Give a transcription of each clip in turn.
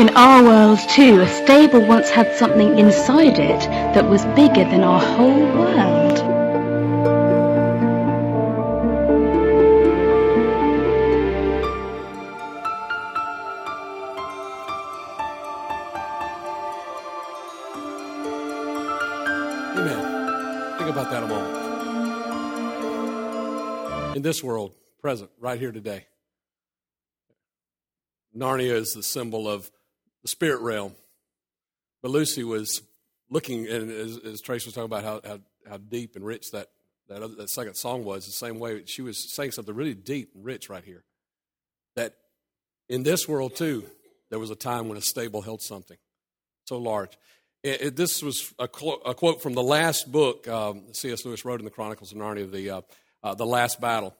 In our world, too, a stable once had something inside it that was bigger than our whole world. Amen. Think about that a moment. In this world, present, right here today, Narnia is the symbol of the spirit realm. But Lucy was looking, and as, as Trace was talking about how, how, how deep and rich that, that, other, that second song was, the same way she was saying something really deep and rich right here. That in this world, too, there was a time when a stable held something so large. It, it, this was a, a, quote from the last book um, C.S. Lewis wrote in the Chronicles of Narnia, the, uh, uh, the Last Battle.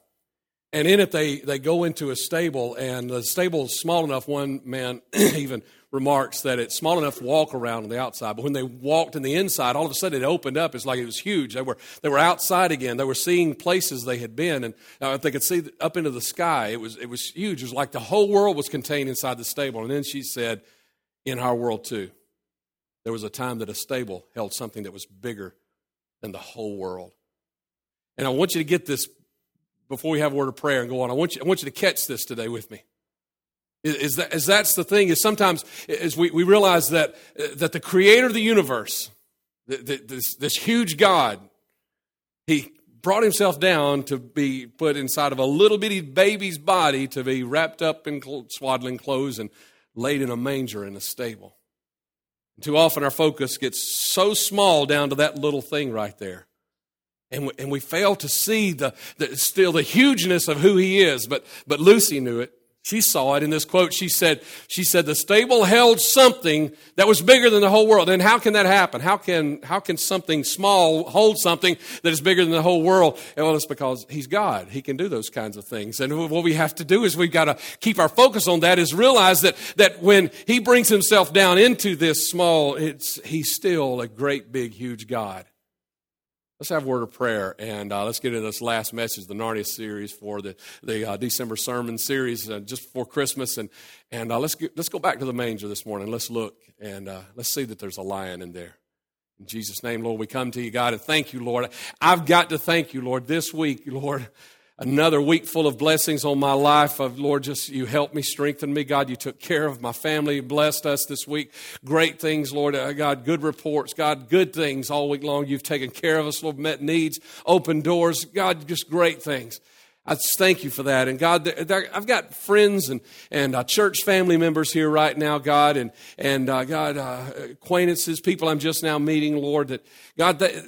And in it, they, they go into a stable, and the stable is small enough. One man even remarks that it's small enough to walk around on the outside, but when they walked in the inside, all of a sudden it opened up. It's like it was huge. They were, they were outside again. They were seeing places they had been, and uh, they could see up into the sky. It was, it was huge. It was like the whole world was contained inside the stable. And then she said, In our world, too, there was a time that a stable held something that was bigger than the whole world. And I want you to get this before we have a word of prayer and go on. I want you, I want you to catch this today with me. Is, that, is that's the thing, is sometimes is we, we realize that, that the creator of the universe, this, this huge God, he brought himself down to be put inside of a little bitty baby's body to be wrapped up in swaddling clothes and laid in a manger in a stable. Too often our focus gets so small down to that little thing right there. And we, and we fail to see the, the, still the hugeness of who he is. But, but Lucy knew it. She saw it in this quote. She said, she said, the stable held something that was bigger than the whole world. And how can that happen? How can, how can something small hold something that is bigger than the whole world? And well, it's because he's God. He can do those kinds of things. And what we have to do is we've got to keep our focus on that is realize that, that when he brings himself down into this small, it's, he's still a great, big, huge God. Let's have a word of prayer and uh, let's get into this last message, the Narnia series for the, the uh, December sermon series uh, just before Christmas. And, and uh, let's, get, let's go back to the manger this morning. Let's look and uh, let's see that there's a lion in there. In Jesus' name, Lord, we come to you, God, and thank you, Lord. I've got to thank you, Lord, this week, Lord another week full of blessings on my life. Of Lord, just you helped me, strengthen me. God, you took care of my family, blessed us this week. Great things, Lord. Uh, God, good reports. God, good things all week long. You've taken care of us, Lord, met needs, opened doors. God, just great things. I thank you for that. And God, I've got friends and, and uh, church family members here right now, God, and, and uh, God, uh, acquaintances, people I'm just now meeting, Lord, that God, they,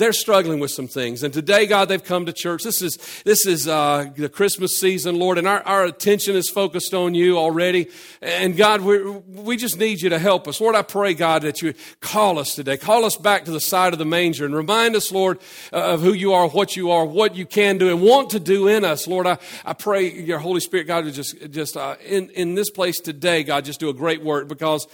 they're struggling with some things. And today, God, they've come to church. This is, this is uh, the Christmas season, Lord, and our, our attention is focused on you already. And God, we we just need you to help us. Lord, I pray, God, that you call us today. Call us back to the side of the manger and remind us, Lord, uh, of who you are, what you are, what you can do and want to do in us. Lord, I, I pray your Holy Spirit, God, to just, just uh, in, in this place today, God, just do a great work because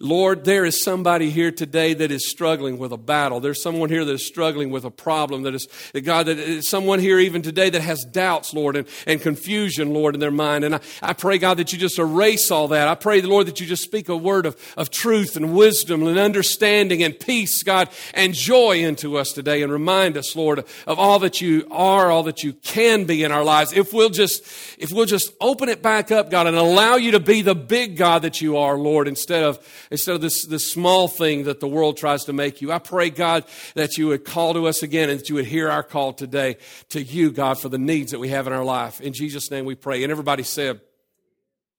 Lord, there is somebody here today that is struggling with a battle. There's someone here that is struggling with a problem. That is, that God, that is someone here even today that has doubts, Lord, and, and confusion, Lord, in their mind. And I, I pray, God, that you just erase all that. I pray, Lord, that you just speak a word of, of truth and wisdom and understanding and peace, God, and joy into us today and remind us, Lord, of all that you are, all that you can be in our lives. If we'll just, if we'll just open it back up, God, and allow you to be the big God that you are, Lord, instead of instead of this, this small thing that the world tries to make you. I pray, God, that you would call to us again and that you would hear our call today to you, God, for the needs that we have in our life. In Jesus' name we pray. And everybody said,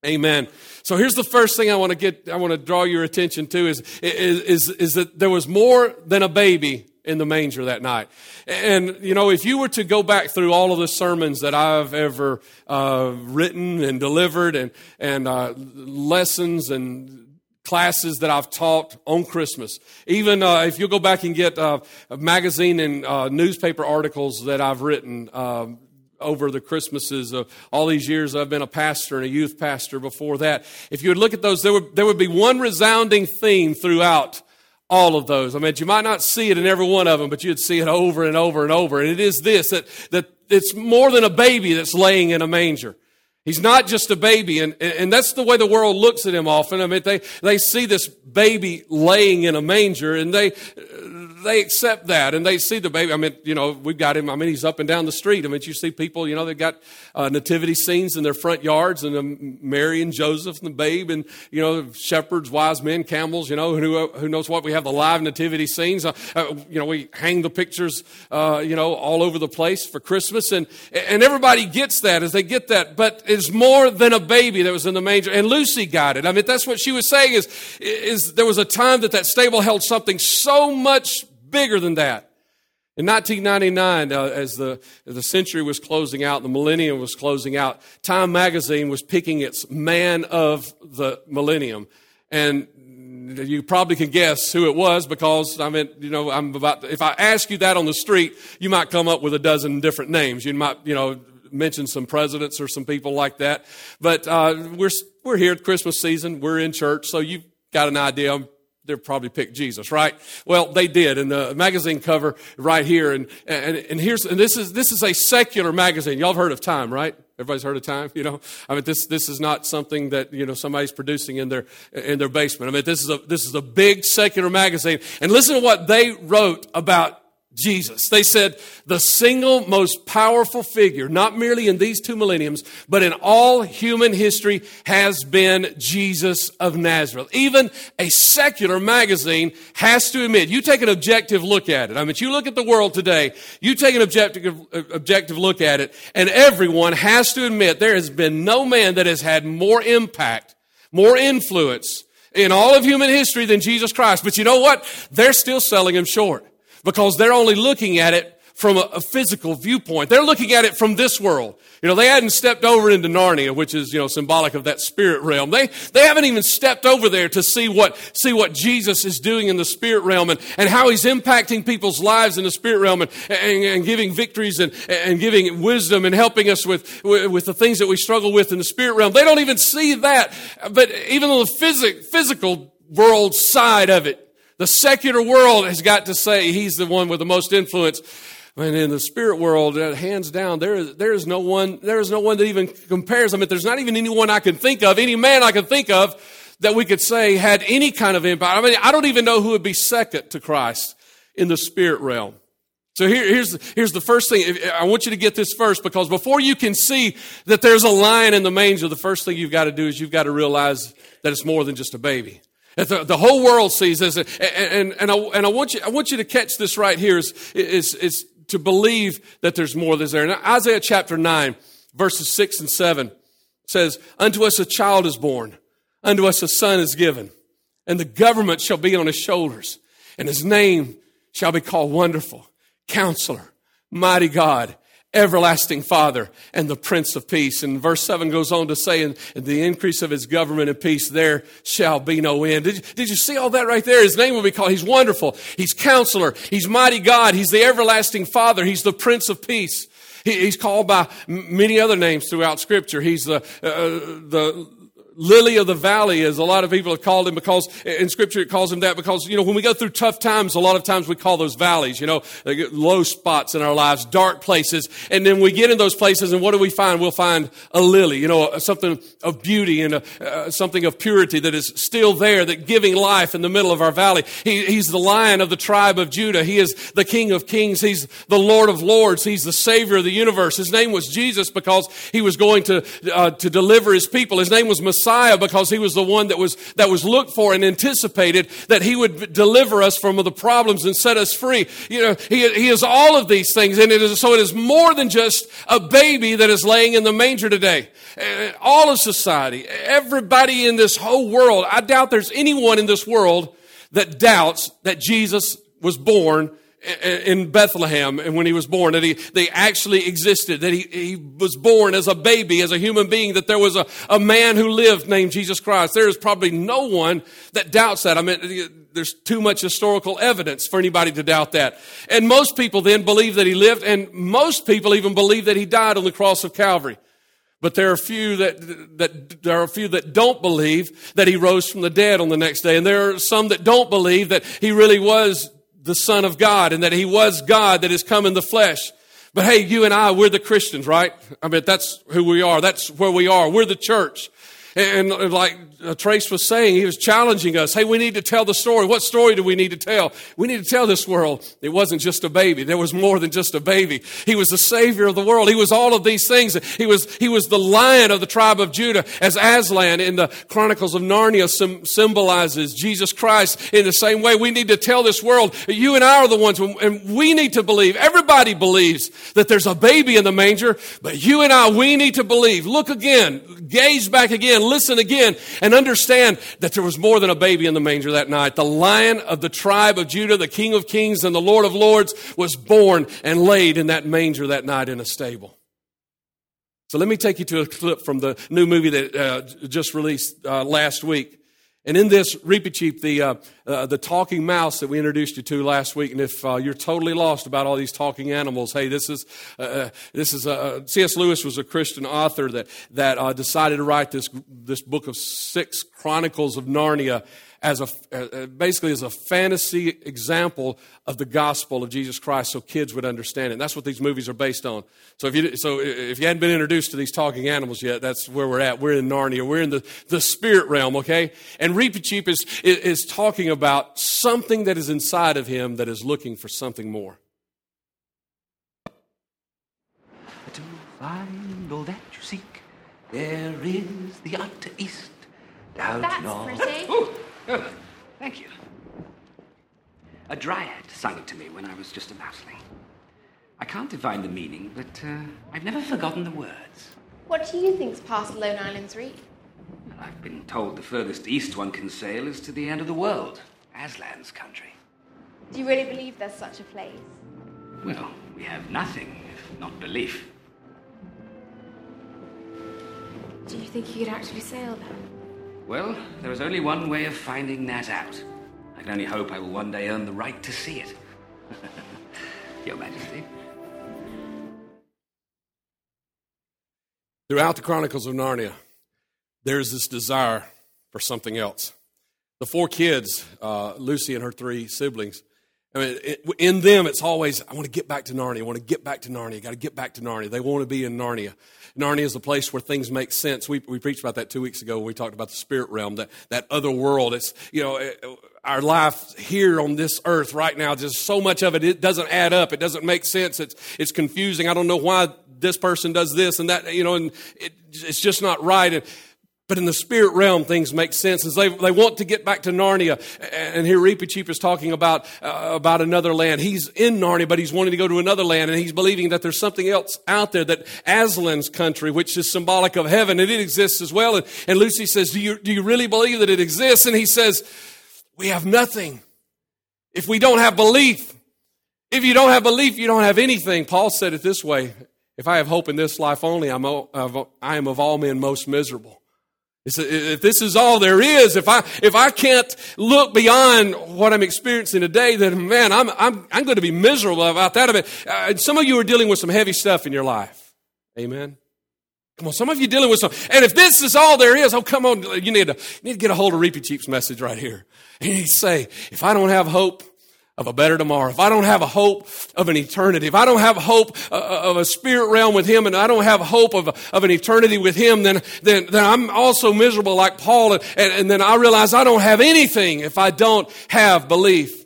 Amen. So here's the first thing I want to get, I want to draw your attention to is, is, is, is that there was more than a baby in the manger that night. And, you know, if you were to go back through all of the sermons that I've ever uh, written and delivered and, and uh, lessons and classes that I've taught on Christmas. Even uh, if you'll go back and get uh, magazine and uh, newspaper articles that I've written um, over the Christmases of all these years I've been a pastor and a youth pastor before that. If you would look at those, there would, there would be one resounding theme throughout all of those. I mean, you might not see it in every one of them, but you'd see it over and over and over. And it is this, that, that it's more than a baby that's laying in a manger. He's not just a baby, and, and that's the way the world looks at him often. I mean, they, they see this baby laying in a manger, and they, they accept that and they see the baby. I mean, you know, we've got him. I mean, he's up and down the street. I mean, you see people, you know, they've got uh, nativity scenes in their front yards and um, Mary and Joseph and the babe and, you know, shepherds, wise men, camels, you know, who, who knows what. We have the live nativity scenes. Uh, uh, you know, we hang the pictures, uh, you know, all over the place for Christmas. And, and everybody gets that as they get that. But it's more than a baby that was in the manger. And Lucy got it. I mean, that's what she was saying is, is there was a time that that stable held something so much bigger than that. In 1999, uh, as the, the century was closing out, the millennium was closing out, Time magazine was picking its man of the millennium. And you probably can guess who it was because I mean, you know, I'm about, to, if I ask you that on the street, you might come up with a dozen different names. You might, you know, mention some presidents or some people like that. But, uh, we're, we're here at Christmas season. We're in church. So you've got an idea they'll probably pick Jesus, right? Well, they did in the magazine cover right here. And, and, and here's, and this is, this is a secular magazine. Y'all have heard of Time, right? Everybody's heard of Time, you know? I mean, this, this is not something that, you know, somebody's producing in their, in their basement. I mean, this is a, this is a big secular magazine. And listen to what they wrote about Jesus. They said the single most powerful figure, not merely in these two millenniums, but in all human history has been Jesus of Nazareth. Even a secular magazine has to admit, you take an objective look at it. I mean, you look at the world today, you take an objective, objective look at it, and everyone has to admit there has been no man that has had more impact, more influence in all of human history than Jesus Christ. But you know what? They're still selling him short because they're only looking at it from a, physical viewpoint. They're looking at it from this world. You know, they hadn't stepped over into Narnia, which is, you know, symbolic of that spirit realm. They, they haven't even stepped over there to see what, see what Jesus is doing in the spirit realm and, and how he's impacting people's lives in the spirit realm and, and, and giving victories and, and giving wisdom and helping us with, with, the things that we struggle with in the spirit realm. They don't even see that. But even though the physic, physical world side of it the secular world has got to say he's the one with the most influence. And in the spirit world, uh, hands down, there is, there is no one, there is no one that even compares. I mean, there's not even anyone I can think of, any man I can think of that we could say had any kind of impact. I mean, I don't even know who would be second to Christ in the spirit realm. So here, here's, here's the first thing. I want you to get this first because before you can see that there's a lion in the manger, the first thing you've got to do is you've got to realize that it's more than just a baby. The, the, whole world sees this. And, and, and, I, and I, want you, I want you to catch this right here is, is, is to believe that there's more that's there. Now, Isaiah chapter 9, verses 6 and 7 says, Unto us a child is born, unto us a son is given, and the government shall be on his shoulders, and his name shall be called Wonderful, Counselor, Mighty God, everlasting Father and the Prince of Peace. And verse 7 goes on to say, And the increase of his government and peace, there shall be no end. Did you, did you see all that right there? His name will be called, he's wonderful. He's counselor. He's mighty God. He's the everlasting Father. He's the Prince of Peace. he's called by many other names throughout Scripture. He's the, uh, the lily of the valley, as a lot of people have called him, because in scripture it calls him that because, you know, when we go through tough times, a lot of times we call those valleys, you know, low spots in our lives, dark places. And then we get in those places and what do we find? We'll find a lily, you know, something of beauty and a, uh, something of purity that is still there, that giving life in the middle of our valley. He, he's the lion of the tribe of Judah. He is the king of kings. He's the Lord of lords. He's the savior of the universe. His name was Jesus because he was going to, uh, to deliver his people. His name was Messiah Messiah because he was the one that was, that was looked for and anticipated that he would deliver us from the problems and set us free. You know, he, he is all of these things. And it is, so it is more than just a baby that is laying in the manger today. Uh, all of society, everybody in this whole world, I doubt there's anyone in this world that doubts that Jesus was born in Bethlehem and when he was born, that he, they actually existed, that he, he was born as a baby, as a human being, that there was a, a man who lived named Jesus Christ. There is probably no one that doubts that. I mean, there's too much historical evidence for anybody to doubt that. And most people then believe that he lived, and most people even believe that he died on the cross of Calvary. But there are few that, that there are a few that don't believe that he rose from the dead on the next day. And there are some that don't believe that he really was the Son of God and that He was God that has come in the flesh. But hey, you and I, we're the Christians, right? I mean, that's who we are. That's where we are. We're the church. And like uh, Trace was saying, he was challenging us. Hey, we need to tell the story. What story do we need to tell? We need to tell this world it wasn't just a baby. There was more than just a baby. He was the savior of the world. He was all of these things. He was, he was the lion of the tribe of Judah as Aslan in the Chronicles of Narnia symbolizes Jesus Christ in the same way. We need to tell this world, you and I are the ones, and we need to believe. Everybody believes that there's a baby in the manger, but you and I, we need to believe. Look again, gaze back again, listen again, and understand that there was more than a baby in the manger that night. The lion of the tribe of Judah, the King of kings and the Lord of lords, was born and laid in that manger that night in a stable. So let me take you to a clip from the new movie that uh, just released uh, last week. And in this Reepicheep, the, uh, uh, the talking mouse that we introduced you to last week, and if uh, you're totally lost about all these talking animals, hey, this is, uh, uh, this is uh, C.S. Lewis was a Christian author that, that decided to write this, this book of six chronicles of Narnia as a, uh, basically as a fantasy example of the gospel of Jesus Christ so kids would understand it. And that's what these movies are based on. So if you, so if you hadn't been introduced to these talking animals yet, that's where we're at. We're in Narnia. We're in the, the spirit realm, okay? And Reepicheep is, is, is talking about something that is inside of him that is looking for something more. To find all that you seek, there is the utter east. Down That's pretty. Oh, thank you. A dryad sang it to me when I was just a mousling. I can't divine the meaning, but uh, I've never forgotten the words. What do you think's past Lone Island's Reef? Well, I've been told the furthest east one can sail is to the end of the world, Aslan's country. Do you really believe there's such a place? Well, we have nothing if not belief. Do you think you could actually sail there? Well, there is only one way of finding that out. I can only hope I will one day earn the right to see it. Your Majesty. Throughout the Chronicles of Narnia, there's this desire for something else. The four kids, uh, Lucy and her three siblings, I mean, it, in them, it's always, I want to get back to Narnia. I want to get back to Narnia. I Got to get back to Narnia. They want to be in Narnia. Narnia is the place where things make sense. We, we preached about that two weeks ago when we talked about the spirit realm, that, that other world. It's, you know, it, our life here on this earth right now, just so much of it, it doesn't add up. It doesn't make sense. It's, it's confusing. I don't know why this person does this and that, you know, and it, it's just not right. And, but in the spirit realm, things make sense. As they, they want to get back to Narnia, and here Reepicheep is talking about, uh, about another land. He's in Narnia, but he's wanting to go to another land, and he's believing that there's something else out there, that Aslan's country, which is symbolic of heaven, and it exists as well. And, and Lucy says, do you, do you really believe that it exists? And he says, we have nothing. If we don't have belief, if you don't have belief, you don't have anything. Paul said it this way If I have hope in this life only, I'm, I am of all men most miserable. If this is all there is, if I, if I can't look beyond what I'm experiencing today, then man, I'm, I'm, I'm going to be miserable about that. Uh, some of you are dealing with some heavy stuff in your life. Amen. Come on, some of you dealing with some, and if this is all there is, oh, come on, you need to, you need to get a hold of Reepicheep's message right here. And he say, if I don't have hope, of a better tomorrow, if I don't have a hope of an eternity, if I don't have hope uh, uh, of a spirit realm with Him, and I don't have hope of, of an eternity with Him, then, then, then I'm also miserable like Paul, and, and then I realize I don't have anything if I don't have belief.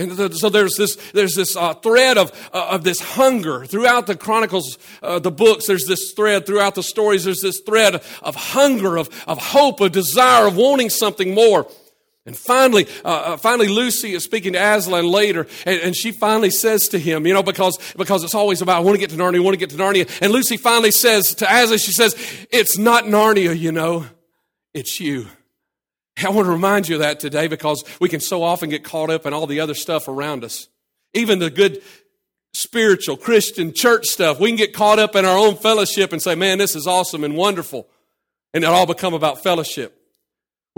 And so there's this, there's this uh, thread of, uh, of this hunger throughout the chronicles, uh, the books. There's this thread throughout the stories. There's this thread of hunger, of, of hope, of desire, of wanting something more. And finally, uh, uh, finally, Lucy is speaking to Aslan later, and, and, she finally says to him, you know, because, because it's always about, I want to get to Narnia, I want to get to Narnia. And Lucy finally says to Aslan, she says, it's not Narnia, you know, it's you. I want to remind you of that today because we can so often get caught up in all the other stuff around us. Even the good spiritual Christian church stuff. We can get caught up in our own fellowship and say, man, this is awesome and wonderful. And it all become about fellowship.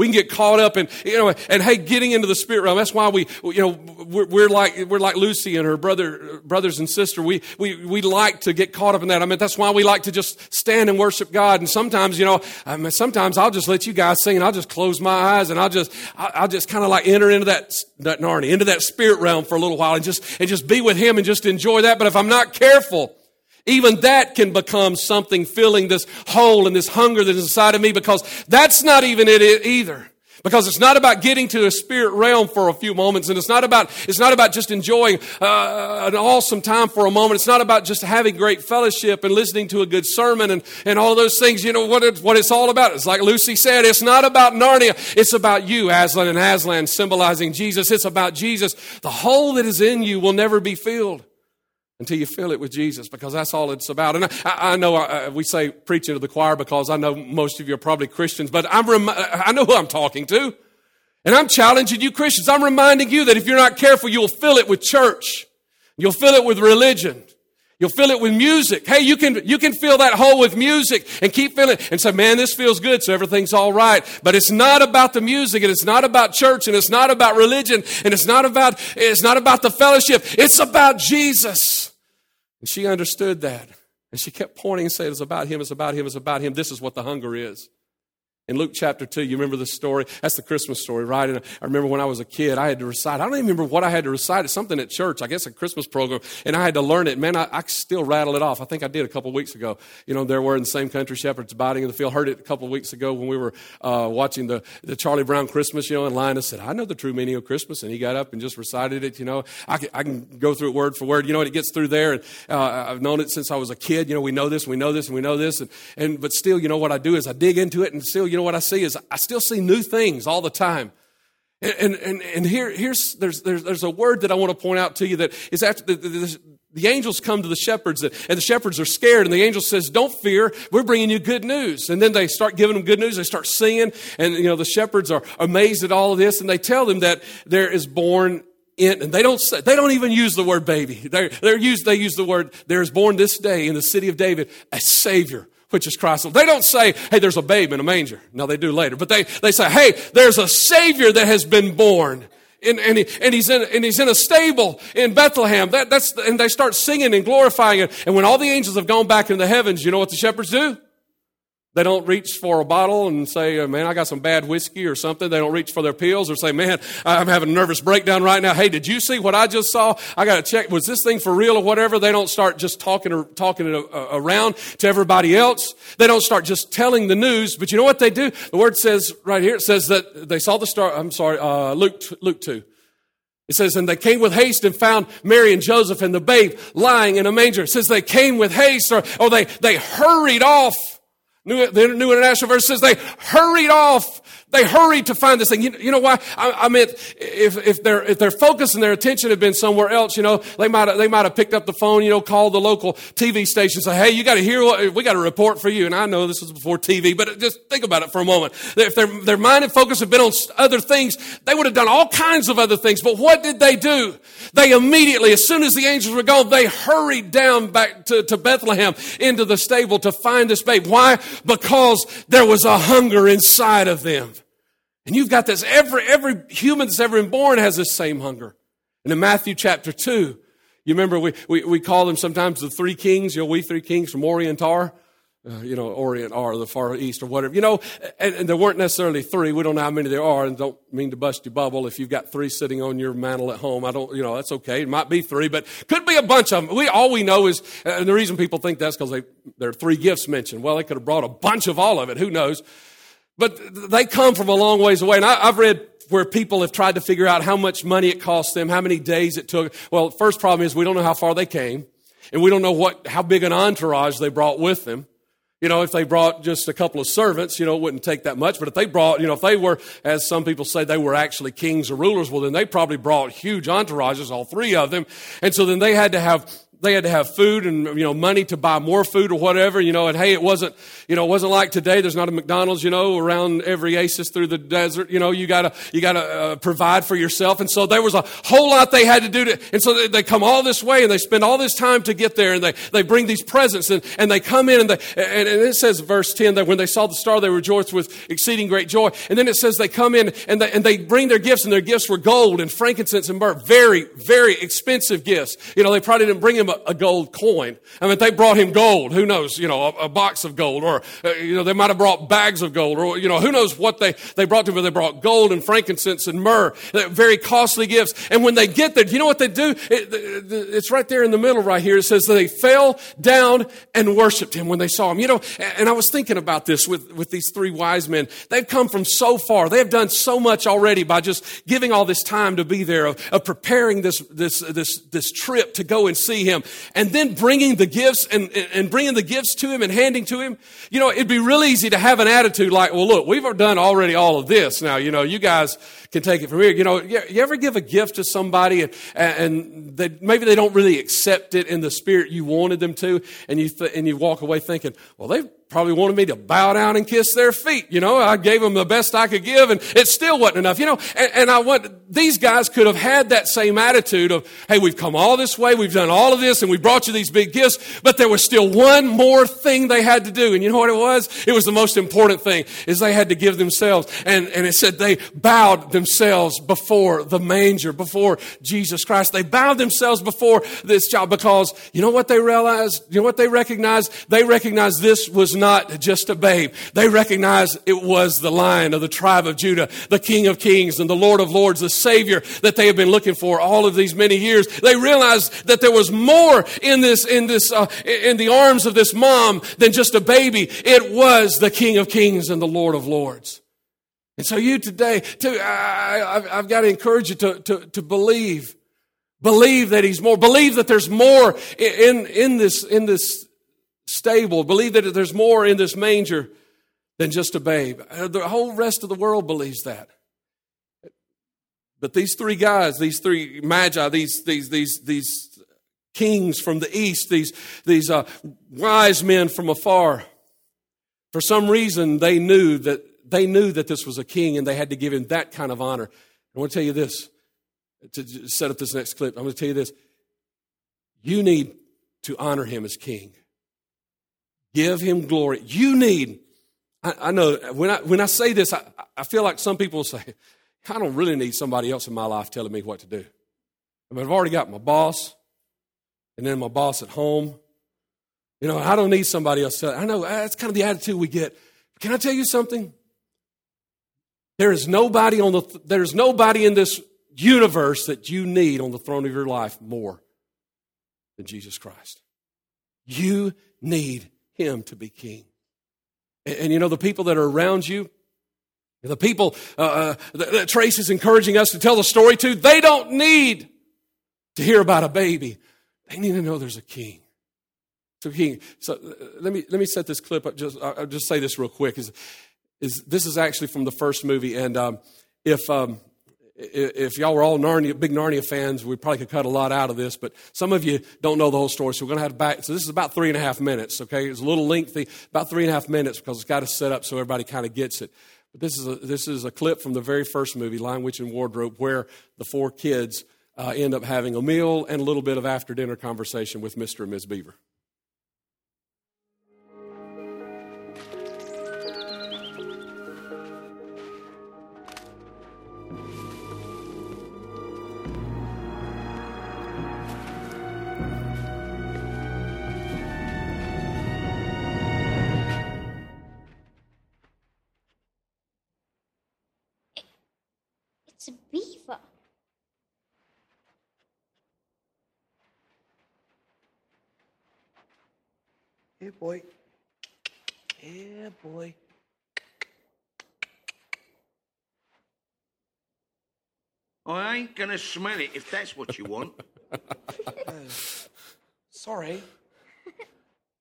We can get caught up in, you know, and hey, getting into the spirit realm. That's why we, you know, we're, we're, like, we're like Lucy and her brother, brothers and sister. We, we, we like to get caught up in that. I mean, that's why we like to just stand and worship God. And sometimes, you know, I mean, sometimes I'll just let you guys sing and I'll just close my eyes and I'll just, I'll just kind of like enter into that, that Narnia, into that spirit realm for a little while and just, and just be with Him and just enjoy that. But if I'm not careful, Even that can become something filling this hole and this hunger that is inside of me because that's not even it either. Because it's not about getting to a spirit realm for a few moments, and it's not about it's not about just enjoying uh, an awesome time for a moment. It's not about just having great fellowship and listening to a good sermon and, and all those things. You know what it, what it's all about. It's like Lucy said. It's not about Narnia. It's about you, Aslan and Aslan, symbolizing Jesus. It's about Jesus. The hole that is in you will never be filled until you fill it with Jesus, because that's all it's about. And I, I know I, we say preaching to the choir because I know most of you are probably Christians, but I'm rem- I know who I'm talking to. And I'm challenging you Christians. I'm reminding you that if you're not careful, you'll fill it with church. You'll fill it with religion. You'll fill it with music. Hey, you can, you can fill that hole with music and keep filling it and say, man, this feels good, so everything's all right. But it's not about the music and it's not about church and it's not about religion and it's not about, it's not about the fellowship. It's about Jesus. And she understood that. And she kept pointing and saying, It's about him, it's about him, it's about him. This is what the hunger is. In Luke chapter 2, you remember the story? That's the Christmas story, right? And I remember when I was a kid, I had to recite. I don't even remember what I had to recite. It's something at church, I guess a Christmas program, and I had to learn it. Man, I, I still rattle it off. I think I did a couple weeks ago. You know, there were in the same country, shepherds abiding in the field. Heard it a couple weeks ago when we were uh, watching the, the Charlie Brown Christmas, you know, and Linus said, I know the true meaning of Christmas. And he got up and just recited it, you know. I can, I can go through it word for word. You know, and it gets through there, and uh, I've known it since I was a kid. You know, we know this, we know this, and we know this. And, and But still, you know, what I do is I dig into it, and still, you know, what I see is I still see new things all the time. And, and, and here, here's, there's, there's, there's a word that I want to point out to you that is after the, the, the angels come to the shepherds and the shepherds are scared and the angel says don't fear we're bringing you good news and then they start giving them good news they start singing and you know the shepherds are amazed at all of this and they tell them that there is born in, and they don't say, they don't even use the word baby. They're, they're used, they use the word, there is born this day in the city of David a Savior which is Christ. They don't say, hey, there's a babe in a manger. No, they do later. But they, they say, hey, there's a Savior that has been born. And, and, he, and, he's in, and he's in a stable in Bethlehem. That, that's, and they start singing and glorifying it. And when all the angels have gone back into the heavens, you know what the shepherds do? They don't reach for a bottle and say, oh, man, I got some bad whiskey or something. They don't reach for their pills or say, man, I'm having a nervous breakdown right now. Hey, did you see what I just saw? I got to check. Was this thing for real or whatever? They don't start just talking or talking uh, around to everybody else. They don't start just telling the news. But you know what they do? The word says right here, it says that they saw the star. I'm sorry, uh, Luke, Luke 2. It says, and they came with haste and found Mary and Joseph and the babe lying in a manger. It says they came with haste or, or they, they hurried off New, the New International Version says they hurried off. They hurried to find this thing. You, you know why? I, I, meant if, if, their, if their focus and their attention had been somewhere else, you know, they might have, they might have picked up the phone, you know, called the local TV station say, hey, you got to hear what, we got a report for you. And I know this was before TV, but just think about it for a moment. If their, their mind and focus had been on other things, they would have done all kinds of other things. But what did they do? They immediately, as soon as the angels were gone, they hurried down back to, to Bethlehem into the stable to find this babe. Why? Because there was a hunger inside of them. And you've got this, every, every human that's ever been born has this same hunger. And in Matthew chapter 2, you remember we, we, we call them sometimes the three kings, you know, we three kings from Orient are. Uh, you know, Orient or the Far East or whatever. You know, and, and, there weren't necessarily three. We don't know how many there are, and don't mean to bust your bubble if you've got three sitting on your mantle at home. I don't, you know, that's okay. It might be three, but could be a bunch of them. We all we know is, and the reason people think that's because there are three gifts mentioned. Well, they could have brought a bunch of all of it. Who knows? But they come from a long ways away, and I, I've read where people have tried to figure out how much money it cost them, how many days it took. Well, first problem is we don't know how far they came, and we don't know what how big an entourage they brought with them. You know, if they brought just a couple of servants, you know, it wouldn't take that much. But if they brought, you know, if they were, as some people say, they were actually kings or rulers, well, then they probably brought huge entourages, all three of them. And so then they had to have they had to have food and you know money to buy more food or whatever you know and hey it wasn't you know it wasn't like today there's not a mcdonald's you know around every oasis through the desert you know you gotta you gotta uh, provide for yourself. And so there was a whole lot they had to do to and so they, they, come all this way and they spend all this time to get there and they, they bring these presents and, and they come in and they and, and it says verse 10 that when they saw the star they rejoiced with exceeding great joy. And then it says they come in and they, and they bring their gifts and their gifts were gold and frankincense and myrrh. Very very expensive gifts. You know they probably didn't bring them a, a gold coin. I mean, they brought him gold. Who knows? You know, a, a box of gold, or uh, you know, they might have brought bags of gold, or you know, who knows what they they brought to him? But they brought gold and frankincense and myrrh, very costly gifts. And when they get there, you know what they do? It, it's right there in the middle, right here. It says they fell down and worshipped him when they saw him. You know, and I was thinking about this with with these three wise men. They've come from so far. They have done so much already by just giving all this time to be there, of, of preparing this this this this trip to go and see him, and then bringing the gifts and, and bringing the gifts to him and handing to him. You know, it'd be real easy to have an attitude like, well, look, we've done already all of this. Now, you know, you guys can take it from here. You know, you, ever give a gift to somebody and, and they, maybe they don't really accept it in the spirit you wanted them to, and you, th- and you walk away thinking, well, they probably wanted me to bow down and kiss their feet. You know, I gave them the best I could give and it still wasn't enough. You know, and, and I want, these guys could have had that same attitude of, hey, we've come all this way, we've done all of this and we brought you these big gifts, but there was still one more thing they had to do. And you know what it was? It was the most important thing is they had to give themselves. And, and it said they bowed themselves before the manger, before Jesus Christ. They bowed themselves before this child because you know what they realized? You know what they recognized? They recognized this was not just a babe. They recognized it was the lion of the tribe of Judah, the King of Kings and the Lord of Lords, the Savior that they have been looking for all of these many years. They realized that there was more in this, in this, uh, in the arms of this mom than just a baby. It was the King of Kings and the Lord of Lords. And so you today, too, I, have got to encourage you to, to, to believe. Believe that he's more. Believe that there's more in, in, this, in this stable. Believe that there's more in this manger than just a babe. Uh, the whole rest of the world believes that. But these three guys, these three magi, these, these, these, these kings from the east, these, these uh, wise men from afar, for some reason they knew that they knew that this was a king and they had to give him that kind of honor. I want to tell you this to set up this next clip. I'm going to tell you this. You need to honor him as king. Give him glory. You need, I, I know when I, when I say this, I, I feel like some people say, I don't really need somebody else in my life telling me what to do. I mean, I've already got my boss and then my boss at home. You know, I don't need somebody else. To, I know uh, that's kind of the attitude we get. Can I tell you something? There is nobody on the there's nobody in this universe that you need on the throne of your life more than Jesus Christ. You need him to be king. And, and you know, the people that are around you, the people uh, uh, that, that Trace is encouraging us to tell the story to, they don't need to hear about a baby. They need to know there's a king. So, king. So uh, let me let me set this clip up. Just I'll just say this real quick. Is is this is actually from the first movie, and um, if um, if y'all were all Narnia, big Narnia fans, we probably could cut a lot out of this, but some of you don't know the whole story, so we're going to have to back. So this is about three and a half minutes, okay? It's a little lengthy, about three and a half minutes because it's got to set up so everybody kind of gets it. But this is a, this is a clip from the very first movie, Lion, Witch, and Wardrobe, where the four kids uh, end up having a meal and a little bit of after dinner conversation with Mr. and Ms. Beaver. Yeah, boy. Yeah, boy. I ain't gonna smell it if that's what you want. uh, sorry.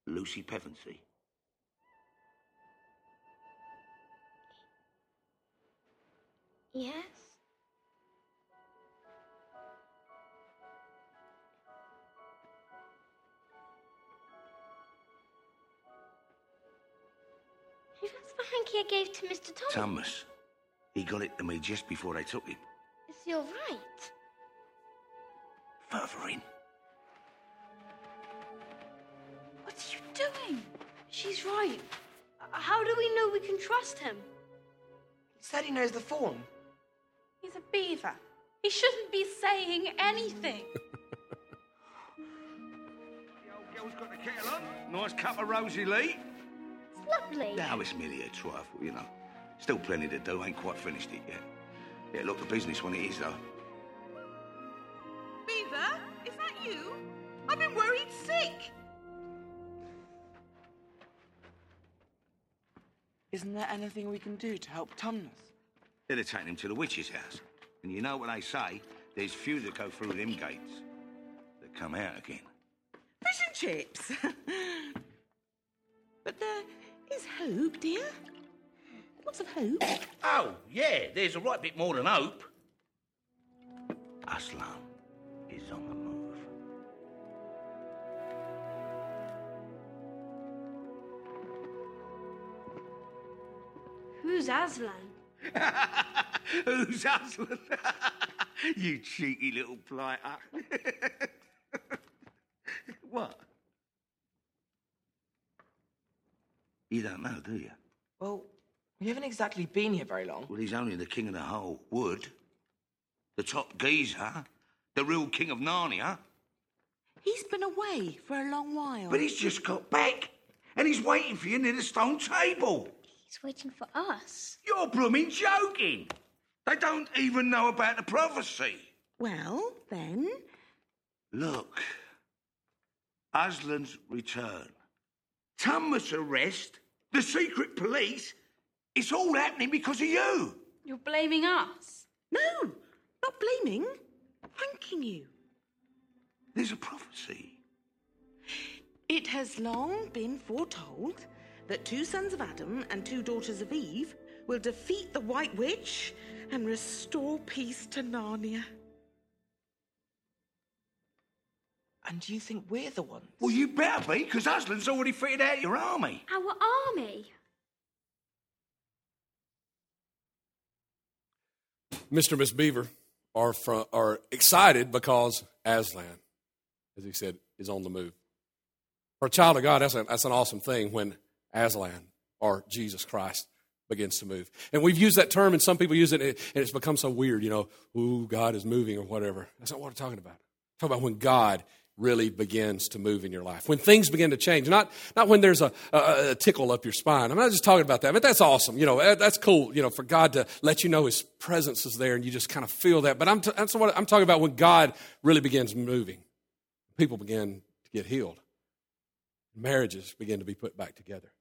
Lucy Pevensey. Yes? Hanky I gave to Mr. Tumnus? Tumnus. He got it to me just before I took him. Is he all right? Further in. What are you doing? She's right. How do we know we can trust him? He said he knows the form. He's a beaver. He shouldn't be saying anything. the old Girl's got the kettle on. Nice cup of rosy Lee. It's lovely. Now it's merely a trifle, you know. Still plenty to do. Ain't quite finished it yet. Yeah, look, the business when it is, though. Beaver, is that you? I've been worried sick. Isn't there anything we can do to help Tumnus? They'd have taken him to the witch's house. And you know what they say? There's few that go through them gates that come out again. Fish and chips. but there is hope, dear. Lots of hope. Oh, yeah, there's a right bit more than hope. Aslan is on the move. Who's Aslan? Who's Aslan? you cheeky little blighter. what? You don't know, do you? Well, we haven't exactly been here very long. Well, he's only the king of the whole wood. The top geezer. The real king of Narnia. He's been away for a long while. But he's just got back. And he's waiting for you near the stone table. He's waiting for us. You're blooming joking. They don't even know about the prophecy. Well, then, Look. Aslan's return. Tumnus' arrest. The secret police. It's all happening because of you. You're blaming us. no, not blaming, thanking you. There's a prophecy. It has long been foretold that two sons of Adam and two daughters of Eve will defeat the White Witch and restore peace to Narnia. And do you think we're the ones? Well, you better be, because Aslan's already fitted out your army. Our army. Mr. and Miss Beaver are, from, are excited because Aslan, as he said, is on the move. For a child of God, that's, a, that's an awesome thing when Aslan or Jesus Christ begins to move. And we've used that term, and some people use it, and it's become so weird, you know, ooh, God is moving or whatever. That's not what we're talking about. I'm talking about when God really begins to move in your life. When things begin to change, not, not when there's a, a, a tickle up your spine. I'm not just talking about that, but that's awesome. You know, that's cool, you know, for God to let you know His presence is there and you just kind of feel that. But I'm, t- that's what I'm talking about when God really begins moving. People begin to get healed. Marriages begin to be put back together.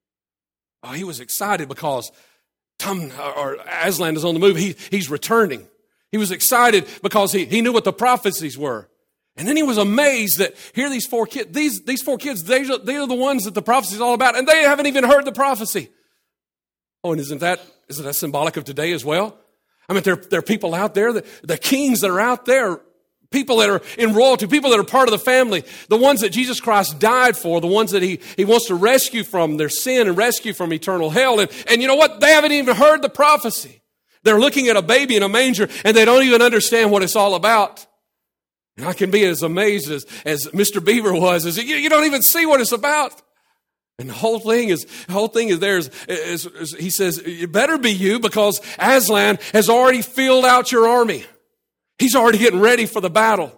Oh, he was excited because Tum, or Aslan is on the move. He, he's returning. He was excited because he, he knew what the prophecies were. And then he was amazed that here these four kids, these, these four kids, they, they are the ones that the prophecy is all about, and they haven't even heard the prophecy. Oh, and isn't that, isn't that symbolic of today as well? I mean, there, there are people out there, that, the kings that are out there, people that are in royalty, people that are part of the family, the ones that Jesus Christ died for, the ones that he, he wants to rescue from their sin and rescue from eternal hell. And, and you know what? They haven't even heard the prophecy. They're looking at a baby in a manger and they don't even understand what it's all about. And I can be as amazed as, as Mr. Beaver was, as you, you don't even see what it's about. And the whole thing is, the whole thing is there is, is, is, he says, it better be you because Aslan has already filled out your army. He's already getting ready for the battle.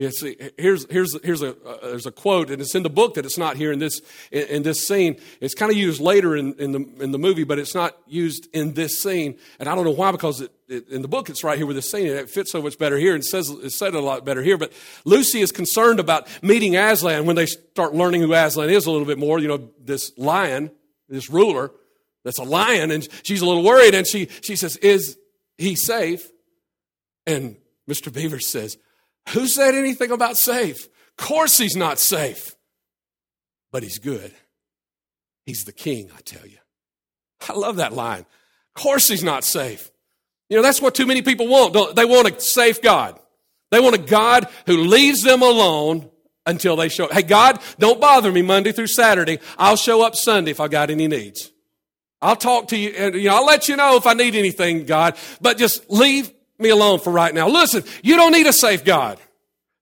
You see, here's, here's, here's a, uh, there's a quote, and it's in the book that it's not here in this, in, in this scene. It's kind of used later in, in, the, in the movie, but it's not used in this scene. And I don't know why, because it, it, in the book it's right here with this scene, and it fits so much better here, and says, it's said a lot better here. But Lucy is concerned about meeting Aslan when they start learning who Aslan is a little bit more. You know, this lion, this ruler, that's a lion, and she's a little worried, and she, she says, Is he safe? And Mr. Beaver says, who said anything about safe? Of course he's not safe. But he's good. He's the king, I tell you. I love that line. Of course he's not safe. You know, that's what too many people want. Don't, they want a safe God. They want a God who leaves them alone until they show up. Hey, God, don't bother me Monday through Saturday. I'll show up Sunday if I got any needs. I'll talk to you and you know, I'll let you know if I need anything, God, but just leave me alone for right now. Listen, you don't need a safe God.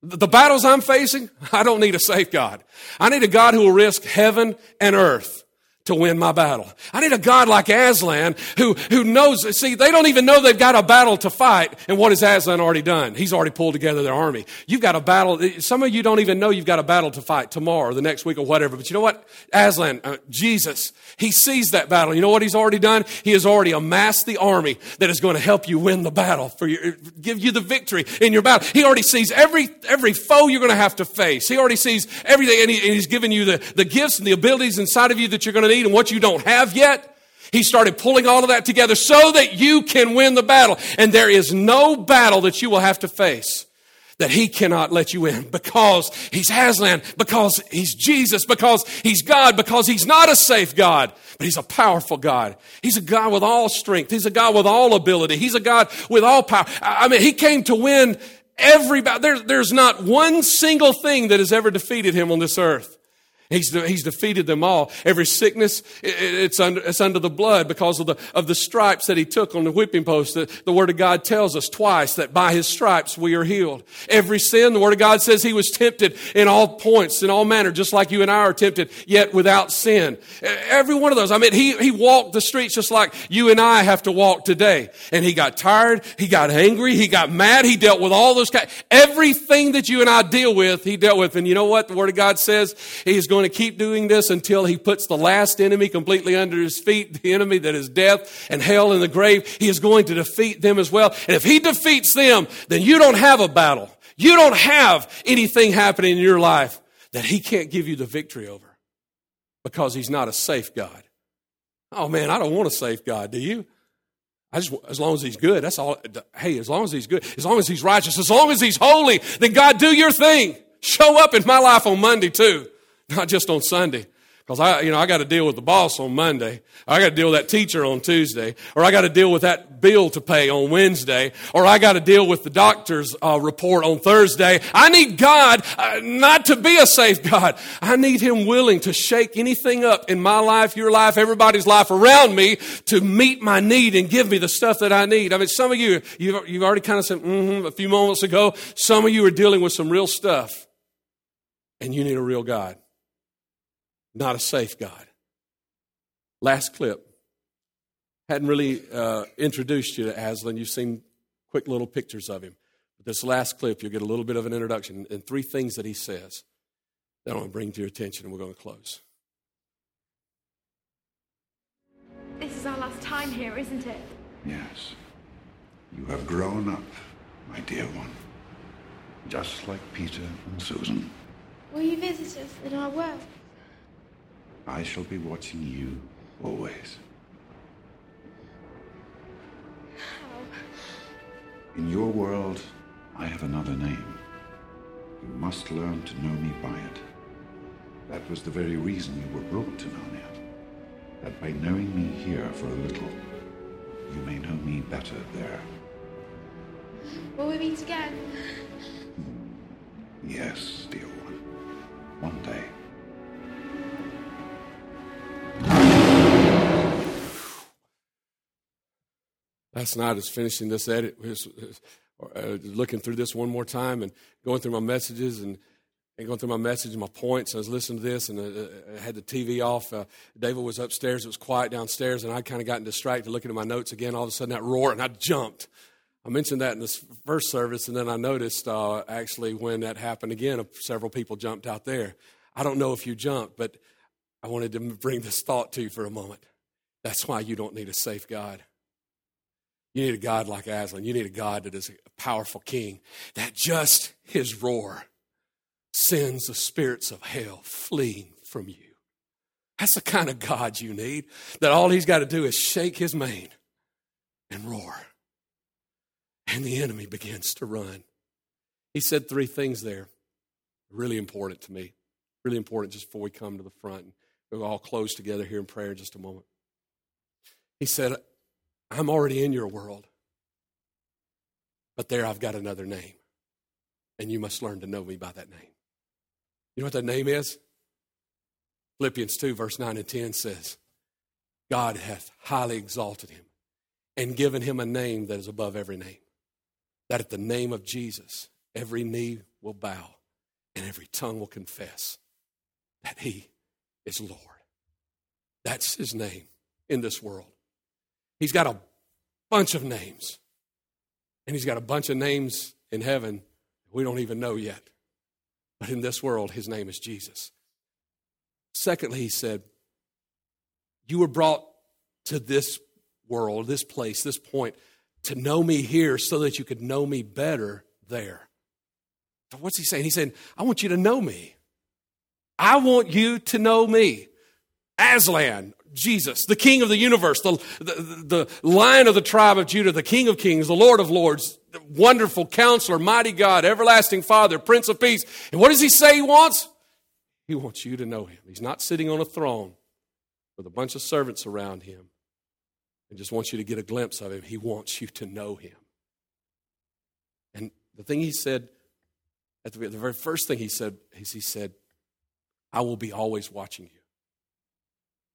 The battles I'm facing, I don't need a safe God. I need a God who will risk heaven and earth to win my battle. I need a God like Aslan who, who knows, see, they don't even know they've got a battle to fight. And what has Aslan already done? He's already pulled together their army. You've got a battle. Some of you don't even know you've got a battle to fight tomorrow or the next week or whatever. But you know what? Aslan, uh, Jesus, he sees that battle. You know what he's already done? He has already amassed the army that is going to help you win the battle for your, give you the victory in your battle. He already sees every, every foe you're going to have to face. He already sees everything and, he, and he's given you the, the gifts and the abilities inside of you that you're going to need and what you don't have yet. He started pulling all of that together so that you can win the battle. And there is no battle that you will have to face that he cannot let you in because he's Aslan, because he's Jesus, because he's God, because he's not a safe God, but he's a powerful God. He's a God with all strength. He's a God with all ability. He's a God with all power. I mean, he came to win every battle. There, there's not one single thing that has ever defeated him on this earth. He's, he's defeated them all. Every sickness, it's under, it's under the blood because of the, of the stripes that he took on the whipping post. The, the Word of God tells us twice that by his stripes we are healed. Every sin, the Word of God says he was tempted in all points, in all manner, just like you and I are tempted, yet without sin. Every one of those. I mean, he, he walked the streets just like you and I have to walk today. And he got tired, he got angry, he got mad, he dealt with all those everything that you and I deal with, he dealt with. And you know what the Word of God says? He's going going to keep doing this until he puts the last enemy completely under his feet, the enemy that is death and hell and the grave. He is going to defeat them as well. And if he defeats them, then you don't have a battle. You don't have anything happening in your life that he can't give you the victory over because he's not a safe God. Oh man, I don't want a safe God, do you? I just, as long as he's good, that's all. Hey, as long as he's good, as long as he's righteous, as long as he's holy, then God do your thing. Show up in my life on Monday too not just on Sunday. Because I, you know, I got to deal with the boss on Monday. I got to deal with that teacher on Tuesday. Or I got to deal with that bill to pay on Wednesday. Or I got to deal with the doctor's uh, report on Thursday. I need God uh, not to be a safe God. I need Him willing to shake anything up in my life, your life, everybody's life around me to meet my need and give me the stuff that I need. I mean, some of you, you've, you've already kind of said, mm-hmm, a few moments ago, some of you are dealing with some real stuff. And you need a real God not a safe God. Last clip. Hadn't really uh, introduced you to Aslan. You've seen quick little pictures of him. But this last clip, you'll get a little bit of an introduction and three things that he says that I want to bring to your attention, and we're going to close. This is our last time here, isn't it? Yes. You have grown up, my dear one. Just like Peter and Susan. Will you visit us in our world? I shall be watching you always. How? In your world, I have another name. You must learn to know me by it. That was the very reason you were brought to Narnia. That by knowing me here for a little, you may know me better there. Will we meet again? Yes, dear one. One day. Last night I was finishing this edit, was, uh, looking through this one more time and going through my messages and, and going through my message and my points. I was listening to this and uh, I had the TV off. Uh, David was upstairs. It was quiet downstairs and I'd kind of gotten distracted looking at my notes again. All of a sudden that roar and I jumped. I mentioned that in this first service and then I noticed uh, actually when that happened again, several people jumped out there. I don't know if you jumped, but I wanted to bring this thought to you for a moment. That's why you don't need a safe God. You need a God like Aslan. You need a God that is a powerful king, that just his roar sends the spirits of hell fleeing from you. That's the kind of God you need, that all he's got to do is shake his mane and roar. And the enemy begins to run. He said three things there, really important to me, really important just before we come to the front. We'll all close together here in prayer in just a moment. He said, I'm already in your world. But there I've got another name. And you must learn to know me by that name. You know what that name is? Philippians 2, verse 9 and 10 says, God hath highly exalted him and given him a name that is above every name. That at the name of Jesus, every knee will bow and every tongue will confess that he is Lord. That's his name in this world. He's got a bunch of names. And he's got a bunch of names in heaven we don't even know yet. But in this world, his name is Jesus. Secondly, he said, You were brought to this world, this place, this point, to know me here so that you could know me better there. So what's he saying? He's saying, I want you to know me. I want you to know me. Aslan, Jesus, the King of the universe, the, the, the Lion of the tribe of Judah, the King of kings, the Lord of lords, wonderful counselor, mighty God, everlasting Father, Prince of Peace. And what does he say he wants? He wants you to know him. He's not sitting on a throne with a bunch of servants around him and just wants you to get a glimpse of him. He wants you to know him. And the thing he said, at the, the very first thing he said, is he said, I will be always watching you.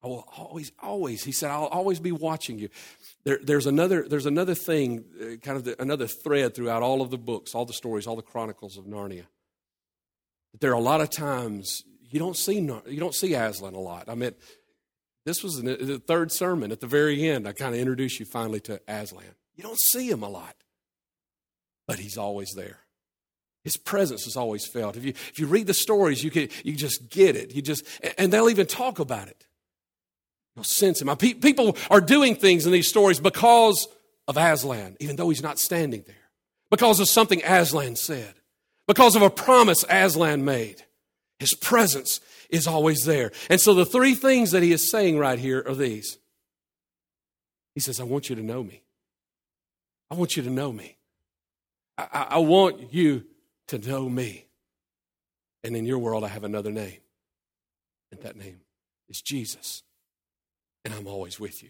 I will always, always, he said, I'll always be watching you. There, there's, another, there's another thing, uh, kind of the, another thread throughout all of the books, all the stories, all the chronicles of Narnia. There are a lot of times you don't see, you don't see Aslan a lot. I mean, this was the third sermon at the very end. I kind of introduced you finally to Aslan. You don't see him a lot, but he's always there. His presence is always felt. If you, if you read the stories, you, can, you just get it. You just, and they'll even talk about it. You'll sense him. People are doing things in these stories because of Aslan, even though he's not standing there. Because of something Aslan said. Because of a promise Aslan made. His presence is always there. And so the three things that he is saying right here are these. He says, I want you to know me. I want you to know me. I, I want you to know me. And in your world, I have another name. And that name is Jesus and I'm always with you.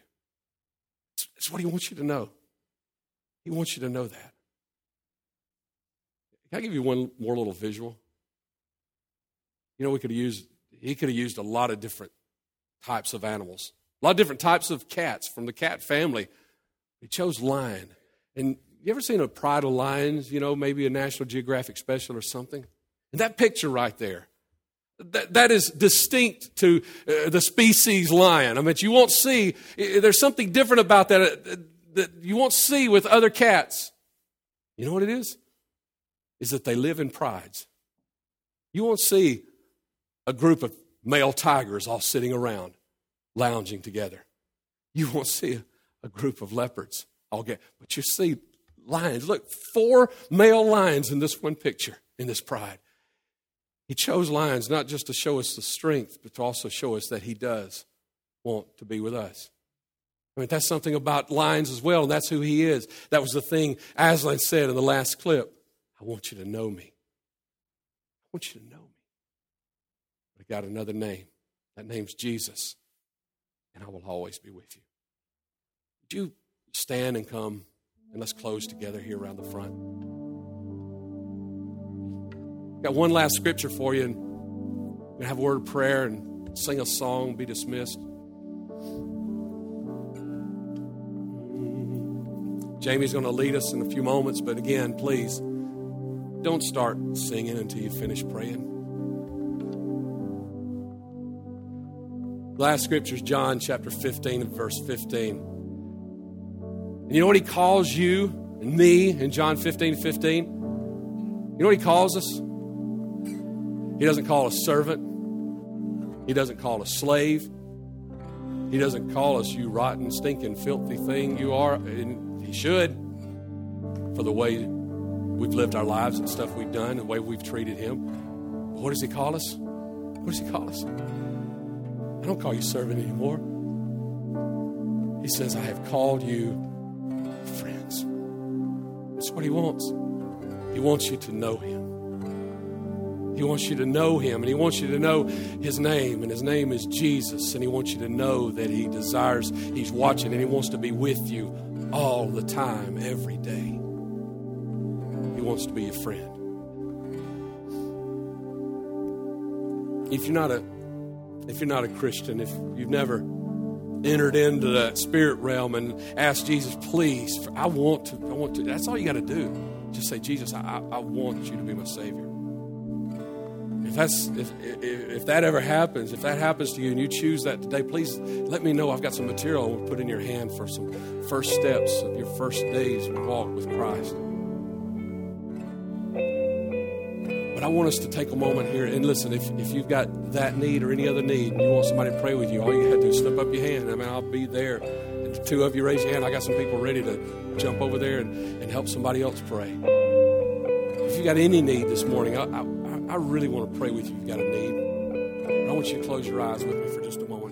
That's what he wants you to know. He wants you to know that. Can I give you one more little visual? You know, we could have used, he could have used a lot of different types of animals, a lot of different types of cats from the cat family. He chose lion. And you ever seen a pride of lions, you know, maybe a National Geographic special or something? And that picture right there, that, that is distinct to uh, the species lion. I mean, you won't see, there's something different about that uh, that you won't see with other cats. You know what it is? Is that they live in prides. You won't see a group of male tigers all sitting around, lounging together. You won't see a, a group of leopards all get, but you see lions. Look, four male lions in this one picture, in this pride. He chose lions not just to show us the strength, but to also show us that He does want to be with us. I mean, that's something about lions as well, and that's who He is. That was the thing Aslan said in the last clip. I want you to know me. I want you to know me. But I got another name. That name's Jesus, and I will always be with you. Would you stand and come and let's close together here around the front? Got one last scripture for you, and we're going to have a word of prayer and sing a song, be dismissed. Jamie's going to lead us in a few moments, but again, please don't start singing until you finish praying. last scripture is John chapter 15 and verse 15. And you know what he calls you and me in John 15 15? You know what he calls us? He doesn't call us servant. He doesn't call us slave. He doesn't call us, you rotten, stinking, filthy thing you are. And he should for the way we've lived our lives and stuff we've done, and the way we've treated him. What does he call us? What does he call us? I don't call you servant anymore. He says, I have called you friends. That's what he wants. He wants you to know him. He wants you to know Him, and He wants you to know His name, and His name is Jesus. And He wants you to know that He desires, He's watching, and He wants to be with you all the time, every day. He wants to be your friend. If you're not a if you're not a Christian, if you've never entered into that spirit realm and asked Jesus, please, I want to, I want to. That's all you got to do. Just say, Jesus, I, I want you to be my Savior if that's if, if, if that ever happens, if that happens to you and you choose that today, please let me know. I've got some material I will put in your hand for some first steps of your first days walk with Christ. But I want us to take a moment here and listen. If, if you've got that need or any other need, and you want somebody to pray with you, all you have to do is slip up your hand. I mean, I'll be there. The two of you raise your hand. I got some people ready to jump over there and, and help somebody else pray. If you got any need this morning, I, I, I really want to pray with you. You've got a need. I want you to close your eyes with me for just a moment.